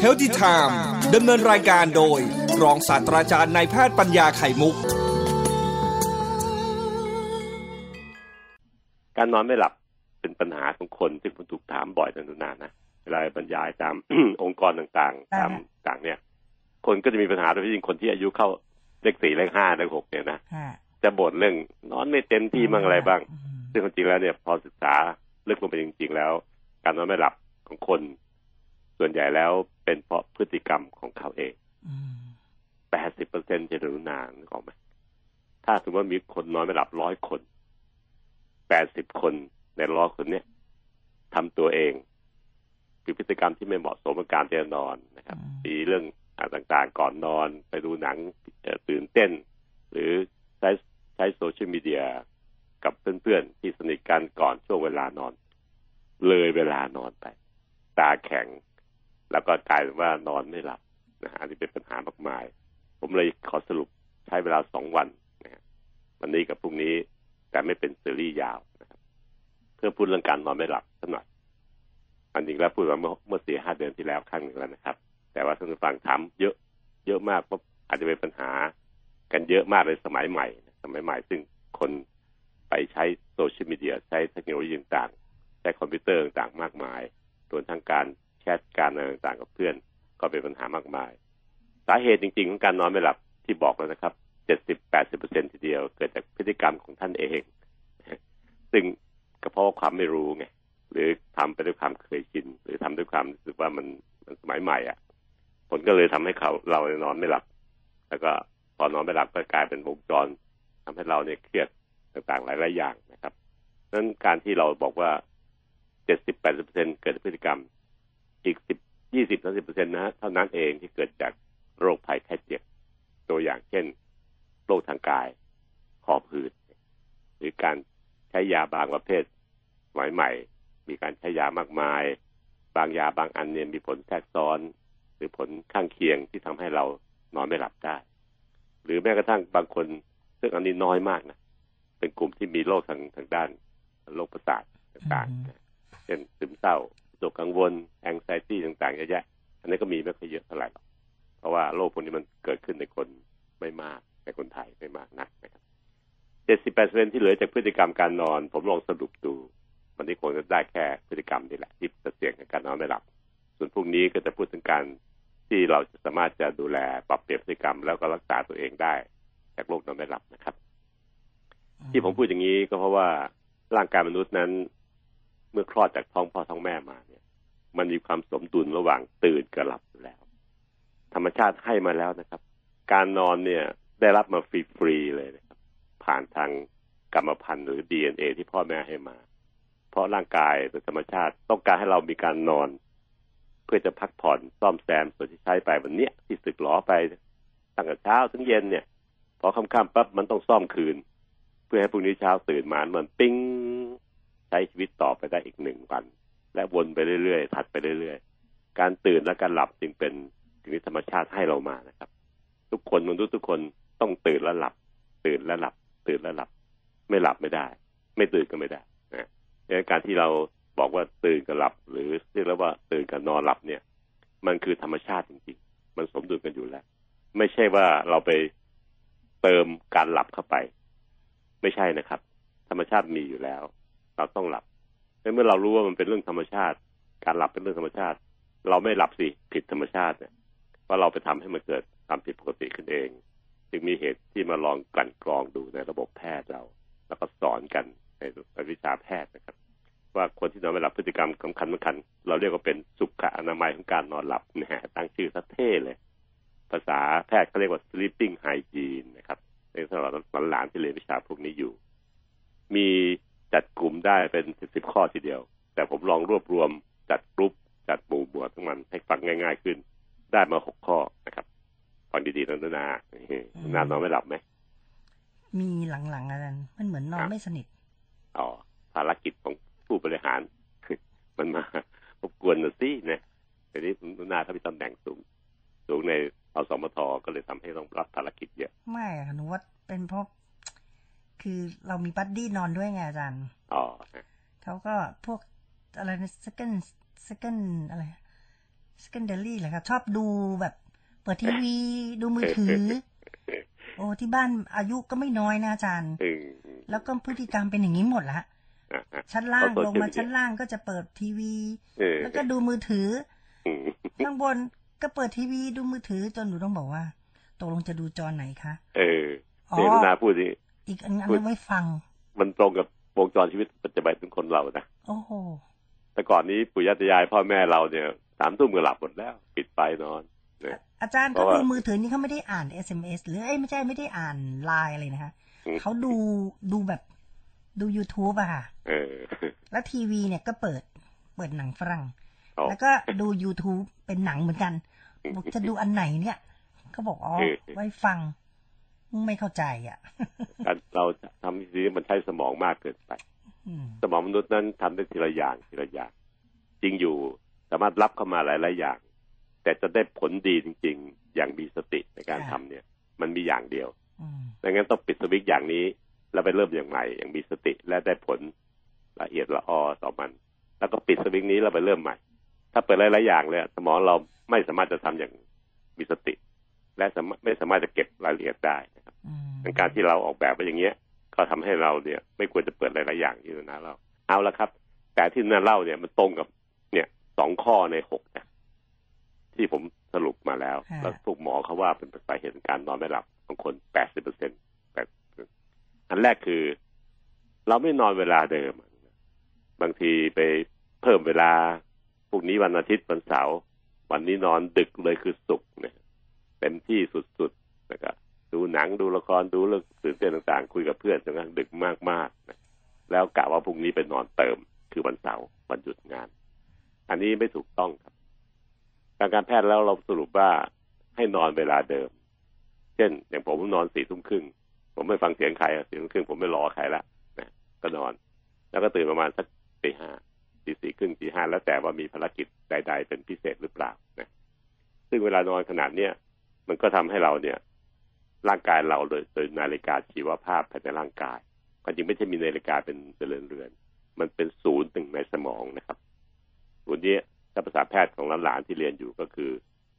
เฮลติไทม์ดำเนินรายการโดย รองศาสตราจารย์นายแพทย์ปัญญาไข่มุก การนอนไม่หลับเป็นปัญหาของคนที่ผมถูกถามบ่อยนานๆนะเวลาบรรยายตาม องค์กรต่างๆ ตามต่างเนี่ย คนก็จะมีปัญหาโดยเฉพาะคนที่อายุเข้าเลขสี่เลขห้าเลขหกเนี่ยนะจะบ่นเรื่องนอนไม่เต็มที่มั่งอะไรบ้าง ซึ่งจริงแล้วเนี่ย พอศึกษาลึกลงไปจริง ๆ แล้ว การนอนไม่หลับของคน ส่วนใหญ่แล้วเป็นเพราะพฤติกรรมของเขาเองแปดสิบเปอร์เซ็นต์จะรุนานนึกออกไหมถ้าสมมติว่ามีคนนอนไม่หลับร้อยคนแปดสิบคนในร้อยคนเนี้ยทำตัวเองคือพฤติกรรมที่ไม่เหมาะสมกับการจะนอนนะครับมีเรื่องต่างๆก่อนนอนไปดูหนังตื่นเต้น หรือใช้ใช้โซเชียลมีเดียกับเพื่อนๆที่สนิทกันก่อนช่วงเวลานอน เลยเวลานอนไป ตาแข็ง แล้วก็กลายเป็นว่านอนไม่หลับนะฮะอันนี้เป็นปัญหามากมาย ผมเลยขอสรุปใช้เวลาสองวันนะฮะวันนี้กับพรุ่งนี้แต่ไม่เป็นซีรีส์ยาวนะครับเพื่อพูดเรื่องการนอนไม่หลับสักหน่อยอันจริงแล้วพูดมาเมื่อเมื่อสี่ห้าเดือนที่แล้วครั้งหนึ่งแล้วนะครับ แต่ว่าท่านผู้ฟังถามเยอะเยอะมากเพราะอาจจะเป็นปัญหากันเยอะมากในสมัยใหม่ สมัยใหม่ซึ่งคนไปใช้โซเชียลมีเดียใช้เทคโนโลยีต่าง ใช้คอมพิวเตอร์ต่างมากมายรวมทั้งการแชทการอะไรต่างๆกับเพื่อน ก็เป็นปัญหามากมาย สาเหตุจริงๆของการนอนไม่หลับที่บอกแล้วนะครับเจ็ดสิบแปดสิบเปอร์เซ็นทีเดียวเกิดจากพฤติกรรมของท่านเอง ซึ่งก็เพราะความไม่รู้ไงหรือทำไปด้วยความเคยชินหรือทำด้วยความรู้สึกว่ามันมันสมัยใหม่อะ ผลก็เลยทำให้เขาเรานอนไม่หลับ แล้วก็พอนอนไม่หลับก็กลายเป็นวงจรทำให้เราเนี่ยเครียดต่างๆหลายๆอย่างนะครับนั้นการที่เราบอกว่า เจ็ดสิบแปดสิบเปอร์เซ็นเกิดพฤติกรรม อีกสิบยี่สิบสามสิบเปอร์เซ็นต์นะเท่านั้นเองที่เกิดจากโรคภัยแค่เจ็บตัวอย่างเช่น โรคทางกายคอผืดหรือการใช้ยาบางประเภทสมัยใหม่ มีการใช้ยามากมาย บางยาบางอันเนี่ยมีผลแทรกซ้อน หรือผลข้างเคียงที่ทำให้เรานอนไม่หลับได้ หรือแม้กระทั่งบางคนซึ่งอันนี้น้อยมากนะเป็นกลุ่มที่มีโรคทางทางด้านโรคประสาทต่างๆ เช่นซึมเศร้าโรคกังวลแองไซตี้ต่างๆเยอะแยะ อันนี้ก็มีไม่ค่อยเยอะเท่าไหร่หรอกเพราะว่าโรคพวกนี้มันเกิดขึ้นในคนไม่มากในคนไทยไม่มากนักนะครับเจ็ดสิบแปดเปอร์เซ็นที่เหลือจากพฤติกรรมการนอน ผมลองสรุปดูวันนี้คงจะได้แค่พฤติกรรมนี่แหละที่จะเสี่ยงกับการนอนไม่หลับ ส่วนพรุ่งนี้ก็จะพูดถึงการที่เราจะสามารถจะดูแลปรับเปลี่ยนพฤติกรรมแล้วก็รักษาตัวเองได้ จากโรคนอนไม่หลับนะครับ ที่ผมพูดอย่างนี้ก็เพราะว่าร่างกายมนุษย์นั้น เมื่อคลอดจากท้องพ่อท้องแม่มาเนี่ย มันมีความสมดุลระหว่างตื่นกับหลับแล้ว ธรรมชาติให้มาแล้วนะครับ การนอนเนี่ยได้รับมาฟรีๆเลยนะครับ ผ่านทางกรรมพันธุ์หรือ DNA ที่พ่อแม่ให้มา เพราะร่างกายโดยธรรมชาติต้องการให้เรามีการนอน เพื่อจะพักผ่อนซ่อมแซมส่วนที่ใช้ไปวันเนี้ยที่สึกหลอไปตั้งแต่เช้าถึงเย็นเนี่ย พอค่ำๆปั๊บมันต้องซ่อมคืน เพื่อให้พรุ่งนี้เช้าตื่นมามันปิ้ง ช้ชีวิตต่อไปได้อีกหนึ่งวัน และวนไปเรื่อยๆถัดไปเรื่อยๆ การตื่นและการหลับจึงเป็นสิ่งที่ธรรมชาติให้เรามานะครับ ทุกคนมนุษย์ทุกคนต้องตื่นและหลับ ตื่นและหลับ ตื่นและหลับ ไม่หลับไม่ได้ ไม่ตื่นก็ไม่ได้นะดังนั้นการที่เราบอกว่าตื่นกับหลับ หรือเรียกแล้วว่าตื่นกับนอนหลับเนี่ย มันคือธรรมชาติจริงๆ มันสมดุลกันอยู่แล้ว ไม่ใช่ว่าเราไปเติมการหลับเข้าไป ไม่ใช่นะครับ ธรรมชาติมีอยู่แล้ว เราต้องหลับเมื่อเรารู้ว่ามันเป็นเรื่องธรรมชาติ การหลับเป็นเรื่องธรรมชาติ เราไม่หลับสิผิดธรรมชาติเนี่ยว่าเราไปทำให้มันเกิดความผิดปกติขึ้นเอง จึงมีเหตุที่มาลองกลั่นกรองดูในระบบแพทย์เรา แล้วก็สอนกันในวิชาแพทย์นะครับ ว่าคนที่นอนไม่หลับพฤติกรรมสำคัญสำคัญ เราเรียกว่าเป็นสุขอนามัยของการนอนหลับนะฮะตั้งชื่อซะเท่เลย ภาษาแพทย์เขาเรียกว่า sleeping hygiene นะครับในสำหรับหลานที่เรียนวิชาพวกนี้อยู่ มี จัดกลุ่มได้เป็นสิบสิบข้อทีเดียว แต่ผมลองรวบรวมจัดกรุ๊ปจัดหมู่หมวดทั้งมันให้ฟังง่าย ๆขึ้น ได้มาหกข้อนะครับฟังดีๆนะนานานอนไม่หลับไหมมีหลังๆอาจารย์มันเหมือนนอนไม่สนิทอ๋อภารกิจของผู้บริหารมันมารบกวนนะสิเนี่ยทีนี้นาถ้ามีตำแหน่งสูง สูงในอสมทก็เลยทำให้ต้องรับภารกิจเยอะ ไม่ค่ะหนูว่าเป็นเพราะ คือเรามีบัดดี้นอนด้วยไงอาจารย์อ๋อเขาก็พวกอะไร second second อะไร secondary เหรอคะชอบดูแบบ เปิดทีวีดูมือถือ โอ้ที่บ้านอายุก็ไม่น้อยนะอาจารย์อืมแล้วก็พฤติกรรมเป็นอย่างนี้หมดละอะอะชั้นล่างเอาตัวลงมาเฉลี่ยชั้นล่างก็จะเปิดทีวีเออแล้วก็ดูมือถืออืมข้างบนก็เปิดทีวีดูมือถือจนหนูต้องบอกว่าตกลงจะดูจอไหนคะ เอออ๋อเนี่ยนาพูดนี่ อีกอันอันพูดนั้นไว้ฟัง มันตรงกับวงจรชีวิตปัจจุบันของคนเรานะโอ้โหแต่ก่อนนี้ปู่ย่าตายายพ่อแม่เราเนี่ยสามทุ่มก็หลับหมดแล้ว ปิดไฟนอนนะอาจารย์เพเขาราะว่าดูมือถือนี่เขาไม่ได้อ่าน SMS หรือเอ้ยไม่ใช่ไม่ได้อ่านไลน์อะไรนะคะอืมเขาดูดูแบบดู YouTube อะค่ะเออแล้วทีวีเนี่ยก็เปิดเปิดหนังฝรั่งอ๋อแล้วก็ดู YouTube เป็นหนังเหมือนกันบอกจะดูอันไหนเนี่ยเขาบอกอ๋อเออไว้ฟัง ไม่เข้าใจอะ การเราทำสิ่งนี้มันใช้สมองมากเกินไปอืมสมองมนุษย์นั้นทำได้ทีละอย่างทีละอย่าง จริงอยู่สามารถรับเข้ามาหลายๆอย่าง แต่จะได้ผลดีจริง ๆ อย่างมีสติในการทำเนี่ย มันมีอย่างเดียวอืมดังนั้นต้องปิดสวิตช์อย่างนี้ แล้วไปเริ่มอย่างใหม่อย่างมีสติและได้ผลละเอียดละออต่อมัน แล้วก็ปิดสวิตช์นี้แล้วไปเริ่มใหม่ ถ้าเปิดหลายๆอย่างเลยสมองเราไม่สามารถจะทำอย่างมีสติ และสามารถไม่สามารถจะเก็บรายละเอียดได้นะครับอืมในการที่เราออกแบบไปอย่างเงี้ย ก็ทำให้เราเนี่ย ไม่ควรจะเปิดหลายๆอย่างที่นาเล่าเอาละครับ แต่ที่นาเล่าเนี่ยมันตรงกับ เนี่ยสองข้อในหกนะที่ผมสรุปมาแล้ว แล้วพวกหมอเขาว่าเป็นสาเหตุของการนอนไม่หลับบางคนแปดสิบเปอร์เซ็นต์แปดอันแรกคือ เราไม่นอนเวลาเดิม บางทีไปเพิ่มเวลาพวกนี้วันอาทิตย์วันเสาร์วันนี้นอนดึกเลยคือศุกร์เนี่ย เต็มที่สุดๆนะครับดูหนังดูละครดูเรื่องตื่นเต้นต่างๆ คุยกับเพื่อนจนกระทั่งดึกมากๆนะแล้วกะว่าพรุ่งนี้ไปนอนเติมคือวันเสาร์วันหยุดงาน อันนี้ไม่ถูกต้องครับทางการแพทย์แล้วเราสรุปว่าให้นอนเวลาเดิม เช่น อย่างผมนอนสี่ทุ่มครึ่งผมไม่ฟังเสียงใครสี่ทุ่มครึ่งผมไม่รอใครละนะก็นอน แล้วก็ตื่นประมาณสักตีห้าตีสี่ครึ่งตีห้าแล้วแต่ว่ามีภารกิจใด ๆ เป็นพิเศษหรือเปล่านะซึ่งเวลานอนขนาดเนี้ย มันก็ทำให้เราเนี่ย ร่างกายเราโดยโดยนาฬิกาชีวภาพภายในร่างกายความจริงไม่ใช่มีนาฬิกาเป็นเรือนเรือน มันเป็นศูนย์หนึ่งในสมองนะครับศูนย์นี้ถ้าภาษาแพทย์ของหลานๆที่เรียนอยู่ก็คือ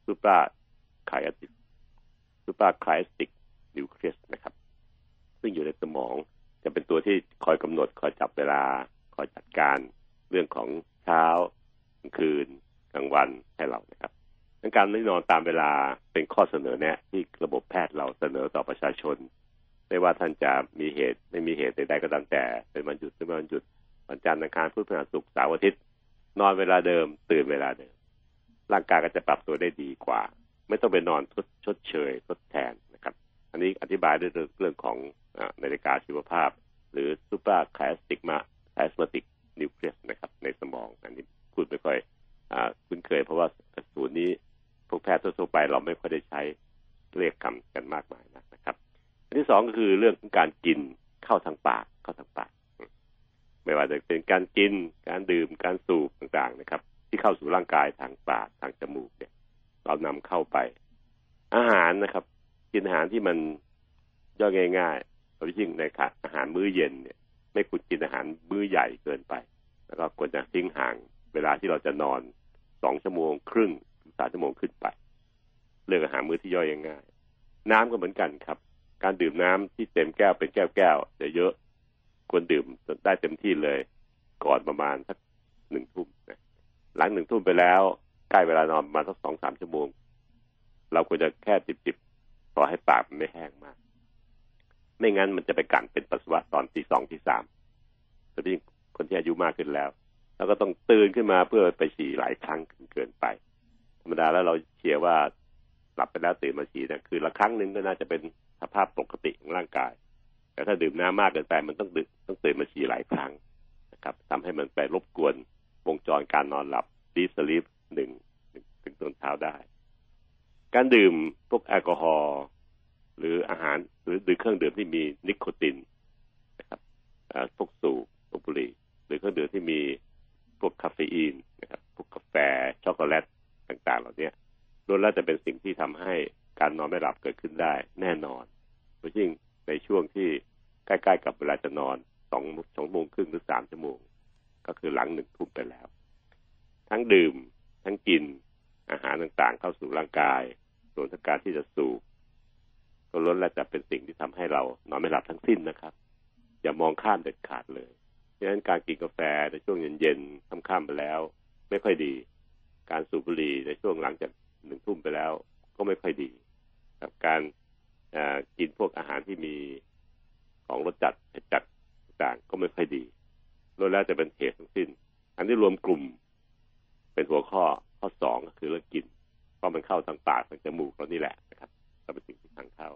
suprachiasmatic suprachiasmatic nucleus นะครับ ซึ่งอยู่ในสมองจะเป็นตัวที่คอยกำหนด คอยจับเวลา คอยจัดการเรื่องของเช้ากลางคืนกลางวันให้เรานะครับ การไม่นอนตามเวลาเป็นข้อเสนอแนะ ที่ระบบแพทย์เราเสนอต่อประชาชน ไม่ว่าท่านจะมีเหตุ ไม่มีเหตุใดๆก็ตามแต่ เป็นวันหยุดเป็นวันหยุดวันจันทร์อังคารพุธพฤหัสศุกร์เสาร์อาทิตย์นอนเวลาเดิม ตื่นเวลาเดิม ร่างกายก็จะปรับตัวได้ดีกว่า ไม่ต้องไปนอนทดชดเชยทดแทนนะครับ อันนี้อธิบายด้วยเรื่องของนาฬิกาชีวภาพ หรือซูเปอร์คลาสติกมาคลาสมาติกนิวเคลียสนะครับ ในสมองอันนี้พูดไม่ค่อยอคุ้นเคยเพราะว่าศูนย์นี้ วกแพทย์ทั่วๆไปเราไม่ค่อยได้ใช้เรียกคำกันมากมายนะนะครับอันที่สองก็คือเรื่องของการกินเข้าทางปากเข้าทางปาก ไม่ว่าจะเป็นการกินการดื่มการสูบต่างๆนะครับ ที่เข้าสู่ร่างกายทางปากทางจมูกเนี่ย เรานำเข้าไป อาหารนะครับ กินอาหารที่มันย่อยง่ายๆโดยเฉพาะยิ่งในค่ะอาหารมื้อเย็นเนี่ย ไม่ควรกินอาหารมื้อใหญ่เกินไป แล้วก็ควรจะทิ้งห่างเวลาที่เราจะนอนสองชั่วโมงครึ่ง สามชั่วโมงขึ้นไป เลือกอาหารมื้อที่ย่อยง่าย น้ำก็เหมือนกันครับ การดื่มน้ำที่เต็มแก้วเป็นแก้วแก้วจะเยอะควรดื่มได้เต็มที่เลย ก่อนประมาณสักหนึ่งทุ่มนะหลังหนึ่งทุ่มไปแล้วใกล้เวลานอนมาสักสองสามชั่วโมง เราควรจะแค่จิบจิบๆพอให้ปากมันไม่แห้งมาก ไม่งั้นมันจะไปกั่นเป็นปัสสาวะตอนที่สองที่สามแต่ที่คนที่อายุมากขึ้นแล้ว แล้วก็ต้องตื่นขึ้นมาเพื่อไปฉี่หลายครั้งเกินไป ธรรมดาแล้วเราเชื่อว่าหลับไปแล้วตื่นมาฉี่เนะคือละครั้งหนึ่งก็น่าจะเป็นสภาพปกติของร่างกาย แต่ถ้าดื่มน้ำมากเกินไปมันต้องดื่มต้องตื่นมาฉี่หลายครั้งนะครับทำให้มันไปรบกวนวงจรการนอนหลับดีสลิปหนึ่งถึงต้นเช้าได้ การดื่มพวกแอลกอฮอล์หรืออาหารหรือดื่มเครื่องดื่มที่มีนิโคตินนะครับอ่าพวกสูบพวกบุหรี่หรือเครื่องดื่มที่มีพวกคาเฟอีนนะครับพวกกาแฟช็อกโกแลต ต่างๆ เหล่านี้ล้วนแล้วจะเป็นสิ่งที่ทำให้การนอนไม่หลับเกิดขึ้นได้แน่นอนโดยยิ่งในช่วงที่ใกล้ๆกับเวลาจะนอนสองสองโมงครึ่งหรือสามชั่วโมง ก็คือหลังหนึ่งทุ่มไปแล้ว ทั้งดื่ม ทั้งกินอาหารต่างๆ เข้าสู่ร่างกายส่วนการที่จะสูบก็ล้วนแล้วจะเป็นสิ่งที่ทำให้เรานอนไม่หลับทั้งสิ้นนะครับ อย่ามองข้ามเด็ดขาดเลยดังนั้นการกินกาแฟในช่วงเย็นๆค่ำๆไปแล้ว ไม่ค่อยดี การสูบบุหรี่ในช่วงหลังจากหนึ่งทุ่มไปแล้ว ก็ไม่ค่อยดีกับการกินพวกอาหารที่มีของรสจัดเผ็ดจัดต่างก็ไม่ค่อยดีล้วนแล้วจะเป็นเหตุทั้งสิ้น อันที่รวมกลุ่มเป็นหัวข้อข้อสองก็คือเรื่องกินเพราะมันเข้าทางปากทางจมูกเรานี่แหละนะครับก็เป็นสิ่งที่ทางเข้า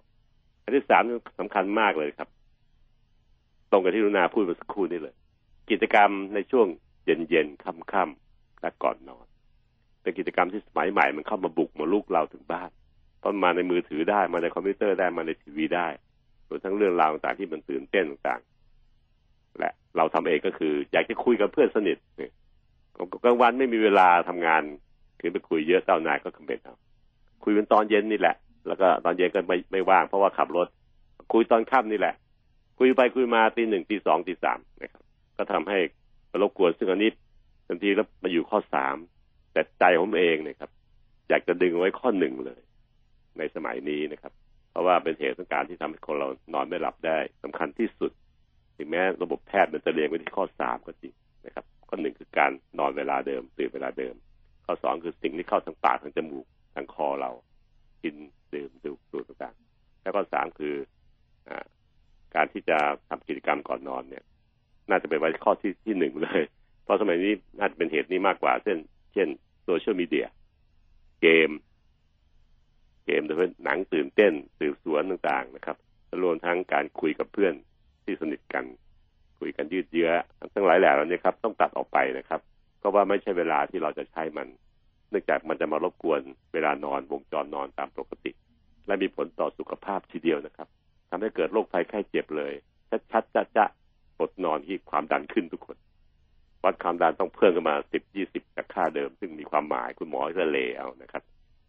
อันที่สามสำคัญมากเลยครับ ตรงกับที่รุนาพูดเมื่อสักครู่นี้เลย กิจกรรมในช่วงเย็นๆค่ำๆและก่อนนอน เป็นกิจกรรมที่สมัยใหม่มันเข้ามาบุกมาลุกเราถึงบ้านเพราะมาในมือถือได้มาในคอมพิวเตอร์ได้มาในทีวีได้รวมทั้งเรื่องราวต่างๆที่มันตื่นเต้นต่างๆและเราทำเองก็คือ อยากจะคุยกับเพื่อนสนิทกลางวันไม่มีเวลาทำงานคือไปคุยเยอะเจ้านายก็คอมเมนต์เอาคุยเป็นตอนเย็นนี่แหละ แล้วก็ตอนเย็นก็ไม่ไม่ว่างเพราะว่าขับรถ คุยตอนค่ำนี่แหละ คุยไปคุยมาตีหนึ่งตีสองตีสามนะครับ ก็ทำให้รบกวนซึ่งอันนี้ทันทีแล้วมาอยู่ข้อสาม แต่ใจผมเองเนี่ยครับ อยากจะดึงไว้ข้อหนึ่งเลย ในสมัยนี้นะครับ เพราะว่าเป็นเหตุของการที่ทำให้คนเรานอนไม่หลับได้สำคัญที่สุด ถึงแม้ระบบแพทย์มันจะเรียงไว้ที่ข้อสามก็จริงนะครับ ข้อหนึ่งคือการนอนเวลาเดิมตื่นเวลาเดิม ข้อสองคือสิ่งที่เข้าทางปากทางจมูกทางคอเรา กินดื่มดูดูต่างๆแล้วก็สามคืออการที่จะทำกิจกรรมก่อนนอนเนี่ย น่าจะเป็นไว้ข้อที่ที่หนึ่งเลย เพราะสมัยนี้น่าจะเป็นเหตุนี้มากกว่าเช่น เช่นโซเชียลมีเดีย เกม เกมโดยเฉพาะหนังตื่นเต้นสืบสวนต่างๆนะครับรวมทั้งการคุยกับเพื่อนที่สนิทกัน คุยกันยืดเยื้อทั้งหลายแหล่เหล่านี้ครับ ต้องตัดออกไปนะครับเพราะว่าไม่ใช่เวลาที่เราจะใช้มัน เนื่องจากมันจะมารบกวนเวลานอนวงจรนอนตามปกติ และมีผลต่อสุขภาพทีเดียวนะครับ ทำให้เกิดโรคภัยไข้เจ็บเลยชัดๆจะจะอดนอนที่ความดันขึ้นทุกคน วัดความดันต้องเพิ่มขึ้นมา 10 เดิม ซึ่งมีความหมายคุณหมอจะเลเอานะครับ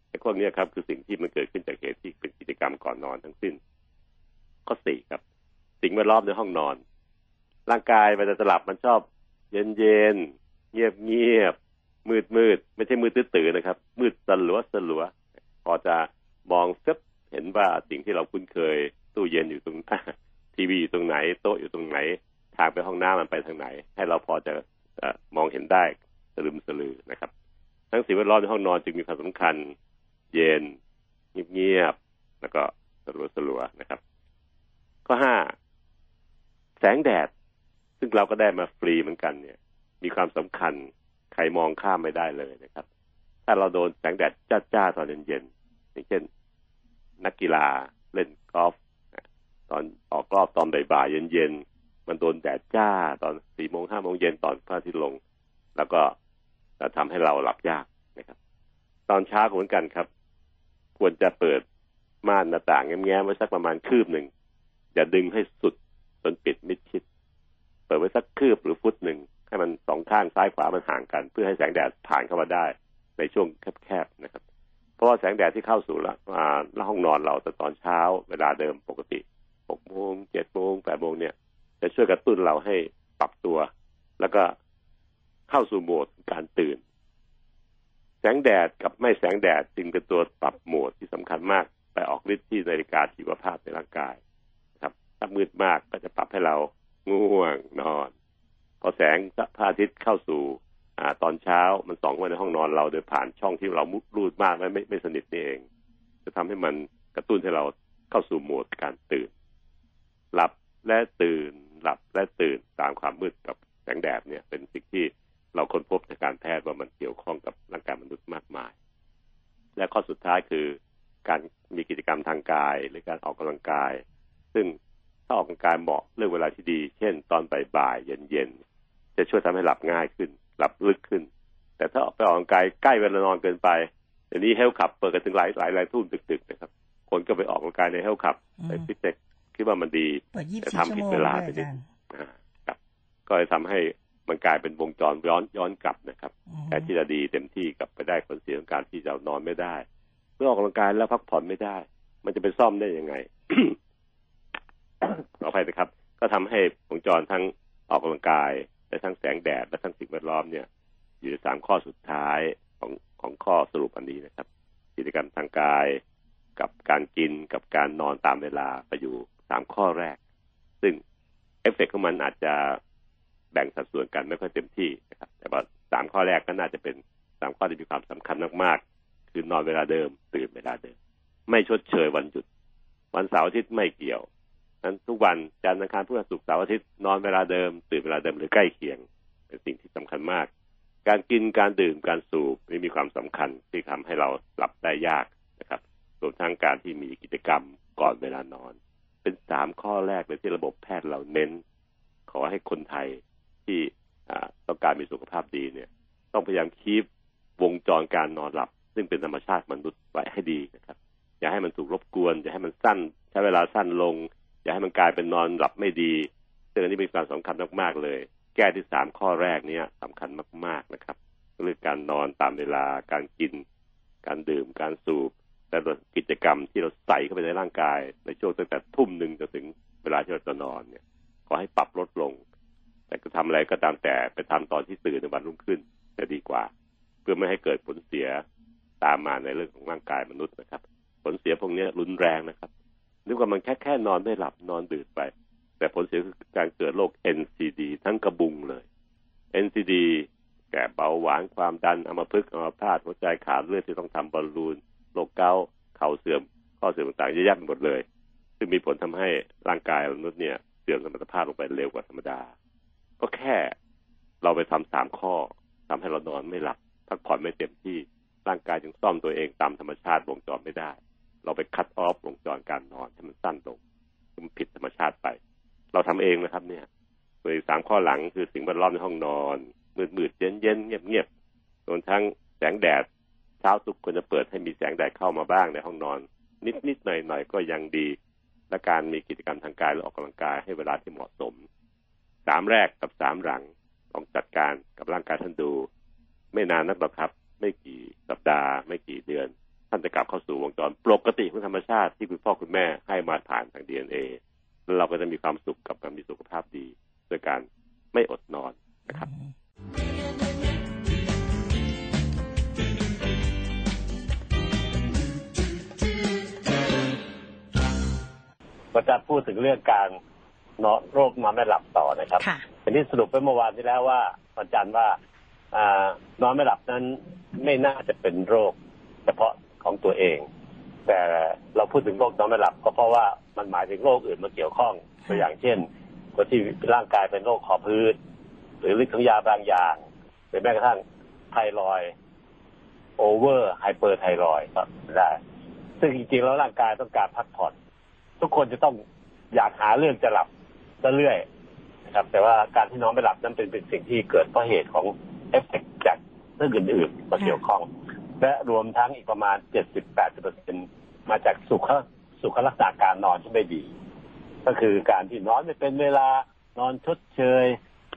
ไอ้พวกนี้ครับคือสิ่งที่มันเกิดขึ้นจากเหตุที่เป็นกิจกรรมก่อนนอนทั้งสิ้น ข้อสี่ครับ สิ่งแวดล้อมในห้องนอน ร่างกายมันจะหลับมันชอบ เย็นเย็นเงียบเงียบมืดมืดไม่ใช่มืดตื้อๆนะครับ มืดสลัวสลัวพอจะมองซึบเห็นว่าสิ่งที่เราคุ้นเคย ตู้เย็นอยู่ตรงทีวีอยู่ตรงไหน โต๊ะอยู่ตรงไหน ทางไปห้องน้ำมันไปทางไหน ให้เราพอจะมองเห็นได้ ลืมสลือนะครับ ทั้งสิ่งแวดล้อมในห้องนอนจึงมีความสำคัญ เย็นเงียบๆแล้วก็สลัวสลัวนะครับ ข้อห้าแสงแดด ซึ่งเราก็ได้มาฟรีเหมือนกันเนี่ย มีความสำคัญใครมองข้ามไม่ได้เลยนะครับ ถ้าเราโดนแสงแดดจ้าๆตอนเย็นๆอย่างเช่น นักกีฬาเล่นกอล์ฟตอนออกรอบตอนบ่ายๆเย็นๆมันโดนแดดจ้าตอนสี่โมงห้าโมงเย็นตอนพระอาทิตย์ลง แล้วก็ จะทำให้เราหลับยากนะครับ ตอนเช้าเหมือนกันครับ ควรจะเปิดม่านหน้าต่างแง้มๆไว้สักประมาณคืบหนึ่งอย่าดึงให้สุดจนปิดมิดชิด เปิดไว้สักคืบหรือฟุตหนึ่งให้มันสองข้างซ้ายขวามันห่างกัน เพื่อให้แสงแดดผ่านเข้ามาได้ ในช่วงแคบๆนะครับ เพราะว่าแสงแดดที่เข้าสู่ละห้องนอนเราแต่ตอนเช้าเวลาเดิมปกติหกโมงเจ็ดโมงแปดโมงเนี่ย จะช่วยกระตุ้นเราให้ปรับตัว แล้วก็ เข้าสู่โหมดการตื่น แสงแดดกับไม่แสงแดดจึงเป็นตัวปรับโหมดที่สำคัญมาก ไปออกฤทธิ์ที่นาฬิกาชีวภาพในร่างกายครับ ถ้ามืดมากก็จะปรับให้เราง่วงนอน พอแสงพระอาทิตย์เข้าสู่อ่าตอนเช้ามันส่องมาในห้องนอนเราโดยผ่านช่องที่เรามุดรูดมากไม่ไม่ไม่สนิทนี่เอง จะทำให้มันกระตุ้นให้เราเข้าสู่โหมดการตื่น หลับและตื่นหลับและตื่นตามความมืดกับแสงแดดเนี่ยเป็นสิ่งที่ เราค้นพบในการแพทย์ว่ามันเกี่ยวข้องกับร่างกายมนุษย์มากมาย และข้อสุดท้ายคือ การมีกิจกรรมทางกาย หรือการออกกำลังกาย ซึ่งถ้าออกกำลังกายเหมาะเรื่องเวลาที่ดี เช่น ตอนบ่ายๆเย็นๆจะช่วยทำให้หลับง่ายขึ้น หลับลึกขึ้น แต่ถ้าออกไปออกกำลังกายใกล้เวลานอนเกินไปเดี๋ยวนี้เฮลขับเปิดกันถึงหลายหลายหลายทุ่มดึกๆนะครับ คนก็ไปออกกำลังกายในเฮลขับในฟิตเนสคิดว่ามันดีแต่ทำผิดเวลาไปนิดครับก็เลยทำให้ มันกลายเป็นวงจรย้อนย้อนกลับนะครับแต่ที่จะดีเต็มที่กลับไปได้ผลเสียของการที่จะนอนไม่ได้ เมื่อออกกำลังกายแล้วพักผ่อนไม่ได้ มันจะไปซ่อมได้ยังไงขออภัยนะครับ ก็ทำให้วงจรทั้งออกกำลังกายและทั้งแสงแดดและทั้งสิ่งแวดล้อมเนี่ย อยู่ในสามข้อสุดท้ายของของข้อสรุปอันนี้นะครับ กิจกรรมทางกายกับการกินกับการนอนตามเวลาไปอยู่สามข้อแรก ซึ่งเอฟเฟกของมันอาจจะ แบ่งสัดส่วนกันไม่ค่อยเต็มที่นะครับ แต่ว่าสามข้อแรกก็น่าจะเป็นสามข้อที่มีความสำคัญมากๆ คือนอนเวลาเดิม ตื่นเวลาเดิม ไม่ชดเชยวันหยุด วันเสาร์อาทิตย์ไม่เกี่ยวนั้นทุกวันจันทร์อังคารพฤหัสศุกร์เสาร์อาทิตย์นอนเวลาเดิม ตื่นเวลาเดิมหรือใกล้เคียง เป็นสิ่งที่สำคัญมาก การกินการดื่มการสูบนี่มีความสำคัญที่ทำให้เราหลับได้ยากนะครับรวมทั้งการที่มีกิจกรรมก่อนเวลานอน เป็นสามข้อแรกเลยที่ระบบแพทย์เราเน้น ขอให้คนไทย ที่ต้องการมีสุขภาพดีเนี่ย ต้องพยายามคีบวงจรการนอนหลับ ซึ่งเป็นธรรมชาติมนุษย์ไว้ให้ดีนะครับ อย่าให้มันถูกรบกวน อย่าให้มันสั้น ใช้เวลาสั้นลง อย่าให้มันกลายเป็นนอนหลับไม่ดีซึ่งอันนี้มีความสำคัญมากๆเลย แก้ที่สามข้อแรกเนี้ยสำคัญมากๆนะครับเรื่องการนอนตามเวลาการกิน การดื่มการสูบและกิจกรรมที่เราใส่เข้าไปในร่างกาย ในช่วงตั้งแต่ทุ่มหนึ่งจนถึงเวลาที่เราจะนอนเนี่ยขอให้ปรับลดลง แต่จะทำอะไรก็ตามแต่ไปทำตอนที่ตื่นในวันรุ่งขึ้นจะดีกว่า เพื่อไม่ให้เกิดผลเสียตามมาในเรื่องของร่างกายมนุษย์นะครับ ผลเสียพวกนี้รุนแรงนะครับนึกว่ามันแค่แค่นอนไม่หลับนอนดื่นไป แต่ผลเสียคือการเกิดโรค NCD ทั้งกระบุงเลย NCD แก่เบาหวานความดันอัมพฤกษ์อัมพาตหัวใจขาดเลือดที่ต้องทำบอลลูนโรคเกาต์เข่าเสื่อม ข้อเสื่อมต่างๆเยอะแยะหมดเลย ซึ่งมีผลทำให้ร่างกายมนุษย์เนี่ยเสื่อมสมรรถภาพลงไปเร็วกว่าธรรมดา ก็แค่เราไปทำสามข้อทำให้เรานอนไม่หลับพักผ่อนไม่เต็มที่ร่างกายจึงซ่อมตัวเองตามธรรมชาติวงจรไม่ได้ เราไปคัดออฟวงจรการนอนให้มันสั้นลงมันผิดธรรมชาติไป เราทำเองนะครับ เนี่ยโดยสามข้อหลังคือสิ่งแวดล้อมในห้องนอน มืดมืดเย็นเย็นเงียบเงียบรวมทั้งแสงแดดเช้าทุกควรจะเปิดให้มีแสงแดดเข้ามาบ้างในห้องนอน นิดนิดหน่อยหน่อยก็ยังดี และการมีกิจกรรมทางกายและออกกำลังกายให้เวลาที่เหมาะสม สามแรกกับสามหลังต้องจัดการกับร่างกายท่านดู ไม่นานนักหรอกครับ ไม่กี่สัปดาห์ ไม่กี่เดือน ท่านจะกลับเข้าสู่วงจรปกติของธรรมชาติที่คุณพ่อคุณแม่ให้มาผ่านทางดีเอ็นเอแล้วเราก็จะมีความสุขกับการมีสุขภาพดีด้วยการไม่อดนอนนะครับก็จะพูดถึงเรื่องการ นอนโรคนอนไม่หลับต่อนะครับอันนี้สรุปไปเมื่อวานที่แล้วว่าอาจารย์ว่าอ่านอนไม่หลับนั้นไม่น่าจะเป็นโรค เฉพาะของตัวเอง แต่เราพูดถึงโรคนอนไม่หลับ ก็เพราะว่ามันหมายถึงโรคอื่นมาเกี่ยวข้องตัวอย่างเช่นคนที่ร่างกายเป็นโรคคอพอกหรือฤทธิ์ของยาบางอย่างหรือแม้กระทั่งไทรอยด์ over hyperthyroid ก็ได้ ซึ่งจริงๆแล้วร่างกายต้องการพักผ่อน ทุกคนจะต้องอยากหาเรื่องจะหลับ เรื่อยๆนะครับ แต่ว่าการที่นอนไม่หลับนั้นเป็นเป็นสิ่งที่เกิดเพราะเหตุของเอฟเฟกจากเรื่องอื่นๆมาเกี่ยวข้อง และรวมทั้งอีกประมาณเจ็ดสิบแปดสิบเปอร์เซ็นมาจากสุขสุขลักษณะการนอนที่ไม่ดี ก็คือการที่นอนไม่เป็นเวลานอนชดเชย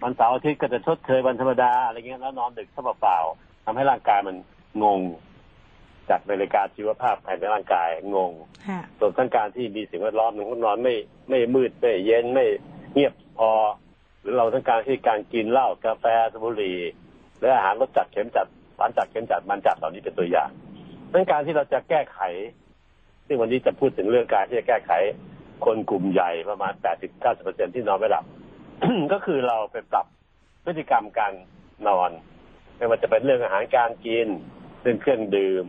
วันเสาร์อาทิตย์ก็จะชดเชยวันธรรมดาอะไรเงี้ยแล้วนอนดึกซะเปล่าๆทำให้ร่างกายมันงง จัดนาฬิกาชีวภาพภายในร่างกายงงส่วนทั้งการที่มีสิ่งแวดล้อมหนึ่งนอนไม่ไม่มืดไม่เย็นไม่เงียบพอ หรือเราทั้งการที่การกินเหล้ากาแฟสบุหรี่และอาหารรสจัดเค็มจัดหวานจัดเค็มจัดมันจัดเหล่านี้เป็นตัวอย่างดังการที่เราจะแก้ไข ซึ่งวันนี้จะพูดถึงเรื่องการที่จะแก้ไขคนกลุ่มใหญ่ประมาณ 80-90%ที่นอนไม่หลับ ก็คือเราไปปรับพฤติกรรมการนอน ไม่ว่าจะเป็นเรื่องอาหารการกิน เรื่องเครื่องดื่ม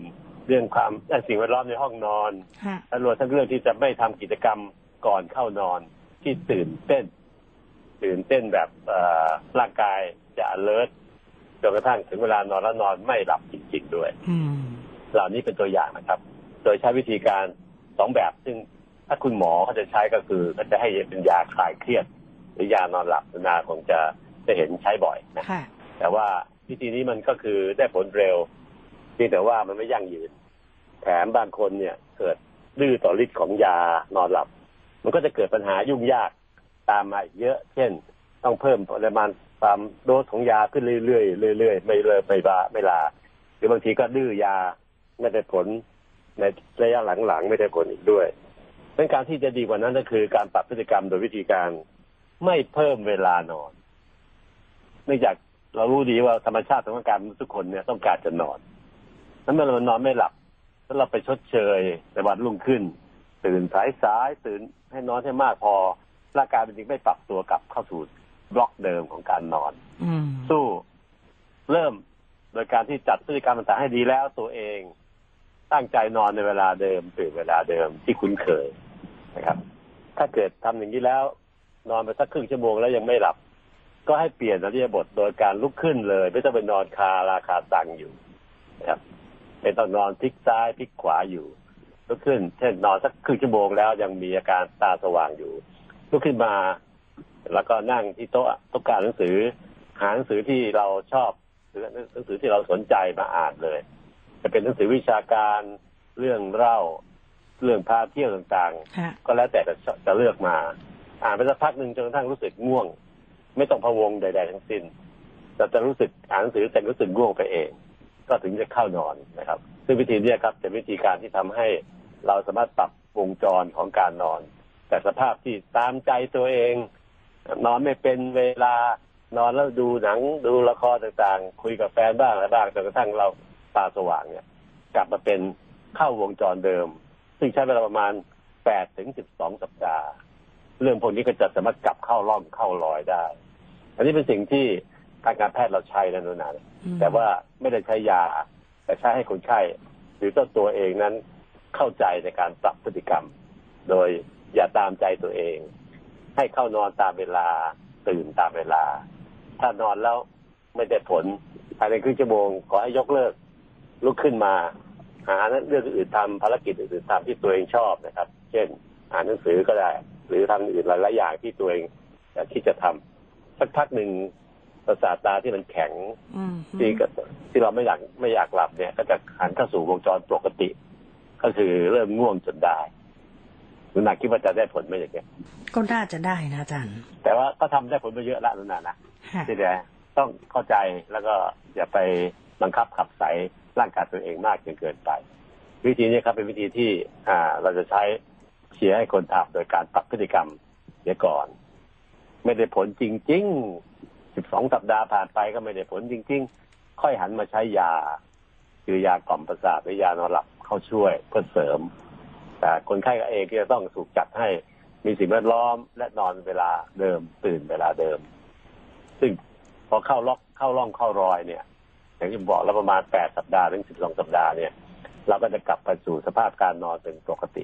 เรื่องความสิ่งแวดล้อมในห้องนอนและรวมทั้งเรื่องที่จะไม่ทำกิจกรรมก่อนเข้านอนที่ตื่นเต้น ตื่นเต้นแบบร่างกายจะ alert จนกระทั่งถึงเวลานอนแล้วนอนไม่หลับจริงๆด้วยเหล่านี้เป็นตัวอย่างนะครับ โดยใช้วิธีการสองแบบ ซึ่งถ้าคุณหมอเขาจะใช้ก็คือเขาจะให้เป็นยาคลายเครียด หรือยานอนหลับนาคงจะจะเห็นใช้บ่อยนะแต่ว่าวิธีนี้มันก็คือได้ผลเร็ว เพียงแต่ว่ามันไม่ยั่งยืน แถมบางคนเนี่ยเกิดดื้อต่อฤทธิ์ของยานอนหลับ มันก็จะเกิดปัญหายุ่งยากตามมาเยอะ เช่น ต้องเพิ่มปริมาณความโดสของยาขึ้นเรื่อยๆเรื่อยๆไม่เลยไม่บาไม่ลาหรือบางทีก็ดื้อยาไม่ได้ผลในระยะหลังๆไม่ได้ผลอีกด้วยเป็นการที่จะดีกว่านั้นก็คือการปรับพฤติกรรมโดยวิธีการไม่เพิ่มเวลานอน เนื่องจากเรารู้ดีว่าธรรมชาติของการทุกคนเนี่ยต้องการจะนอน นั้นเมื่อเรานอนไม่หลับถ้าเราไปชดเชยในวันรุ่งขึ้น ตื่นสายสายตื่นให้นอนให้มากพอร่างกายมันจึงไม่ปรับตัวกลับเข้าสู่บล็อกเดิมของการนอนสู้เริ่มโดยการที่จัดพฤติกรรมต่างๆให้ดีแล้วตัวเองตั้งใจนอนในเวลาเดิมตื่นเวลาเดิมที่คุ้นเคยนะครับ ถ้าเกิดทำอย่างนี้แล้ว นอนไปสักครึ่งชั่วโมงแล้วยังไม่หลับ ก็ให้เปลี่ยนอริยบทโดยการลุกขึ้นเลย ไม่ต้องไปนอนคาราคาตังอยู่นะครับ ไม่ต้องนอนพลิกซ้ายพลิกขวาอยู่ลุกขึ้น เช่นนอนสักครึ่งชั่วโมงแล้วยังมีอาการตาสว่างอยู่ลุกขึ้นมา แล้วก็นั่งที่โต๊ะโต๊ะการหนังสือ หาหนังสือที่เราชอบหรือหนังสือที่เราสนใจมาอ่านเลย จะเป็นหนังสือวิชาการเรื่องเล่าเรื่องพาเที่ยวต่างๆ ก็แล้วแต่จะจะเลือกมา อ่านไปสักพักหนึ่งจนกระทั่งรู้สึกง่วง ไม่ต้องพะวงใด ๆ ทั้งสิ้นแต่จะรู้สึกอ่านหนังสือแต่รู้สึกง่วงไปเอง ก็ถึงจะเข้านอนนะครับ ซึ่งวิธีนี้ครับจะวิธีการที่ทำให้เราสามารถปรับวงจรของการนอน แต่สภาพที่ตามใจตัวเอง นอนไม่เป็นเวลานอนแล้วดูหนังดูละครต่างๆ คุยกับแฟนบ้างอะไรบ้างจนกระทั่งเราตาสว่างเนี่ย กลับมาเป็นเข้าวงจรเดิม ซึ่งใช้เวลาประมาณแปดถึงสิบสองสัปดาห์ เรื่องพวกนี้ก็จะสามารถกลับเข้าร่องเข้ารอยได้ อันนี้เป็นสิ่งที่ ทางการแพทย์เราใช้นะนุนาแต่ว่าไม่ได้ใช้ยา แต่ใช้ให้คนไข้หรือตัวตัวเองนั้นเข้าใจในการปรับพฤติกรรม โดยอย่าตามใจตัวเอง ให้เข้านอนตามเวลาตื่นตามเวลา ถ้านอนแล้วไม่ได้ผลภายในครึ่งชั่วโมงขอให้ยกเลิกลุกขึ้นมา หาเรื่องอื่นทำภารกิจอื่นทำที่ตัวเองชอบนะครับ เช่นอ่านหนังสือก็ได้ หรือทำอื่นหลายๆอย่างที่ตัวเองอยากที่จะทำสักพักหนึ่ง ประสาทตาที่มันแข็งที่ที่เราไม่อยากไม่อยากหลับเนี่ย ก็จะหันเข้าสู่วงจรปกติ ก็คือเริ่มง่วงจนได้นุนาคิดว่าจะได้ผลไหมอย่างเงี้ยก็น่าจะได้นะอาจารย์ แต่ว่าก็ทำได้ผลไปเยอะละนุนานะที่เดียต้องเข้าใจแล้วก็อย่าไปบังคับขับใสร่างกายตัวเองมากจนเกินไป วิธีนี้ครับเป็นวิธีที่อ่าเราจะใช้เชียร์ให้คนทำโดยการปรับพฤติกรรมเดี๋ยวก่อน ไม่ได้ผลจริง ๆ สิบสองสัปดาห์ผ่านไปก็ไม่ได้ผลจริง ๆ ค่อยหันมาใช้ยา คือยากล่อมประสาทหรือยานอนหลับเข้าช่วยเพื่อเสริม แต่คนไข้ก็เองที่จะต้องถูกจัดให้มีสิ่งแวดล้อมและนอนเวลาเดิมตื่นเวลาเดิม ซึ่งพอเข้าล็อกเข้าร่องเข้ารอยเนี่ย อย่างที่บอกแล้วประมาณแปดสัปดาห์ถึงสิบสองสัปดาห์เนี่ย เราก็จะกลับไปสู่สภาพการนอนเป็นปกติ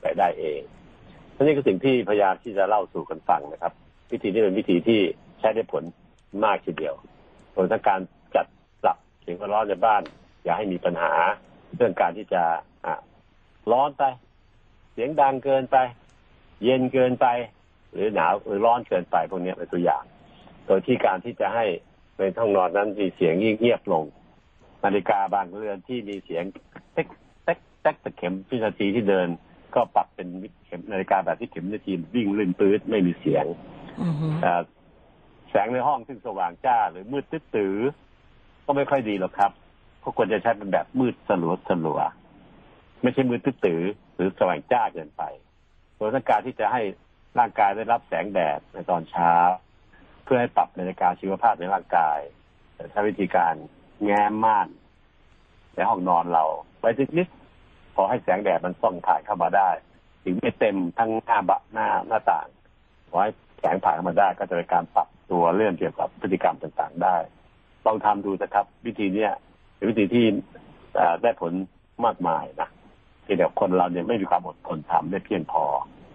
ไปได้เองนี่คือสิ่งที่พยายามที่จะเล่าสู่กันฟังนะครับ วิธีนี้เป็นวิธีที่ใช้ได้ผล มากทีเดียวโดยทั้งการจัดปรับเสียงร้อนในบ้าน อย่าให้มีปัญหาเรื่องการที่จะอ่ร้อนไป เสียงดังเกินไป เย็นเกินไป หรือหนาวหรือร้อนเกินไปพวกนี้เป็นตัวอย่าง โดยที่การที่จะให้ในห้องนอนนั้นมีเสียงเงียบลง นาฬิกาบางเรือนที่มีเสียงเต๊กเต๊กเต๊กตะเข็มพินาทีที่เดิน ก็ปรับเป็นเข็มนาฬิกาแบบที่เข็มนาทีวิ่งลื่นปื๊ดไม่มีเสียง แสงในห้องซึ่งสว่างจ้า หรือมืดตื้อก็ไม่ค่อยดีหรอกครับก็ควรจะใช้เป็นแบบมืดสลัวสลัวไม่ใช่มืดตื้อหรือสว่างจ้าเกินไปโดยต้องการที่จะให้ร่างกายได้รับแสงแดดในตอนเช้า เพื่อให้ปรับนาฬิกาชีวภาพในร่างกายใช้วิธีการแง้มม่านในห้องนอนเราไว้สักนิดพอให้แสงแดดมันส่องผ่านเข้ามาได้ ถึงไม่เต็มทั้งหน้าบะหน้าหน้าต่างพอให้แสงผ่านเข้ามาได้ก็จะเป็นการปรับ ตัวเรื่องเกี่ยวกับพฤติกรรมต่างๆได้ ลองทำดูนะครับ วิธีเนี้ยเป็นวิธีที่ได้ผลมากมายนะที่เดี๋ยวคนเราเนี่ยไม่มีความอดทนทำได้เพียงพอ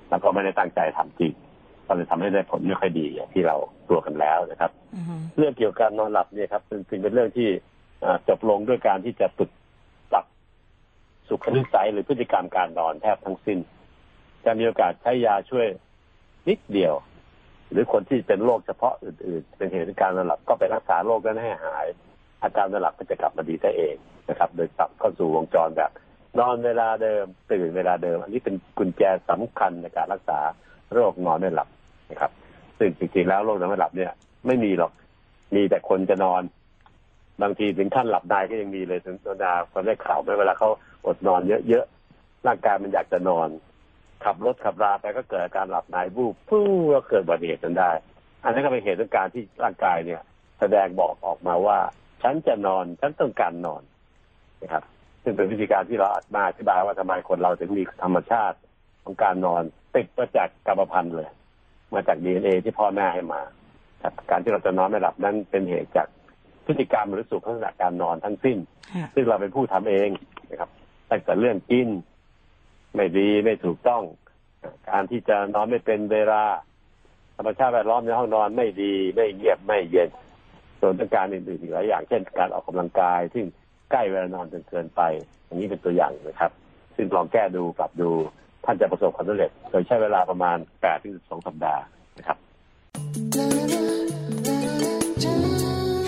แล้วก็ไม่ได้ตั้งใจทำจริงก็เลยทำให้ได้ผลไม่ค่อยดีอย่างที่เราตัวกันแล้วนะครับ เรื่องเกี่ยวกับการนอนหลับเนี่ยครับเป็นเป็นเรื่องที่จบลงด้วยการที่จะฝึกปรับสุขนิสัยหรือพฤติกรรมการนอนแทบทั้งสิ้น จะมีโอกาสใช้ยาช่วยนิดเดียว หรือคนที่เป็นโรคเฉพาะอื่น ๆ เป็นเหตุการนอนหลับก็ไปรักษาโรคนั้นให้หาย อาการนอนหลับก็จะกลับมาดีได้เองนะครับ โดยกลับเข้าสู่วงจรแบบ นอนเวลาเดิมตื่นเวลาเดิม อันนี้เป็นกุญแจสำคัญในการรักษาโรคนอนไม่หลับนะครับซึ่งจริงๆแล้วโรคนอนไม่หลับเนี่ย ไม่มีหรอกมีแต่คนจะนอน บางทีถึงขั้นหลับได้ก็ยังมีเลยถึงโซดาคนได้ข่าวไหมเวลาเขาอดนอนเยอะๆร่างกายมันอยากจะนอน ขับรถขับราไปก็เกิดอาการหลับในบูบฟู่แล้วเกิดอุบัติเหตุจนได้ อันนี้ก็เป็นเหตุของการที่ร่างกายเนี่ย แสดงบอกออกมาว่า ฉันจะนอน ฉันต้องการนอนนะครับ ซึ่งเป็นวิธีการที่เรามาอธิบายว่าทำไมคนเราถึงมีธรรมชาติของการนอนติดมาจากกรรมพันธุ์เลย มาจากดีเอ็นเอที่พ่อแม่ให้มาครับการที่เราจะนอนไม่หลับนั้นเป็นเหตุจากพฤติกรรมหรือสุขลักษณะการนอนทั้งสิ้น ซึ่งเราเป็นผู้ทำเองนะครับตั้งแต่เรื่องกิน ไม่ดีไม่ถูกต้อง การที่จะนอนไม่เป็นเวลา ธรรมชาติแวดล้อมในห้องนอนไม่ดีไม่เงียบไม่เย็น ส่วนต้องการอื่นๆอีกหลายอย่าง เช่นการออกกำลังกาย ซึ่งใกล้เวลานอนจนเกินไปอย่างนี้เป็นตัวอย่างนะครับ ซึ่งลองแก้ดูปรับดูท่านจะประสบความสำเร็จโดยใช้เวลาประมาณ8ถึง12สัปดาห์นะครับ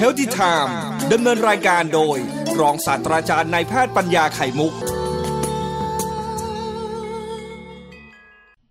Healthy Time ดำเนินรายการโดย รองศาสตราจารย์นายแพทย์ปัญญาไข่มุก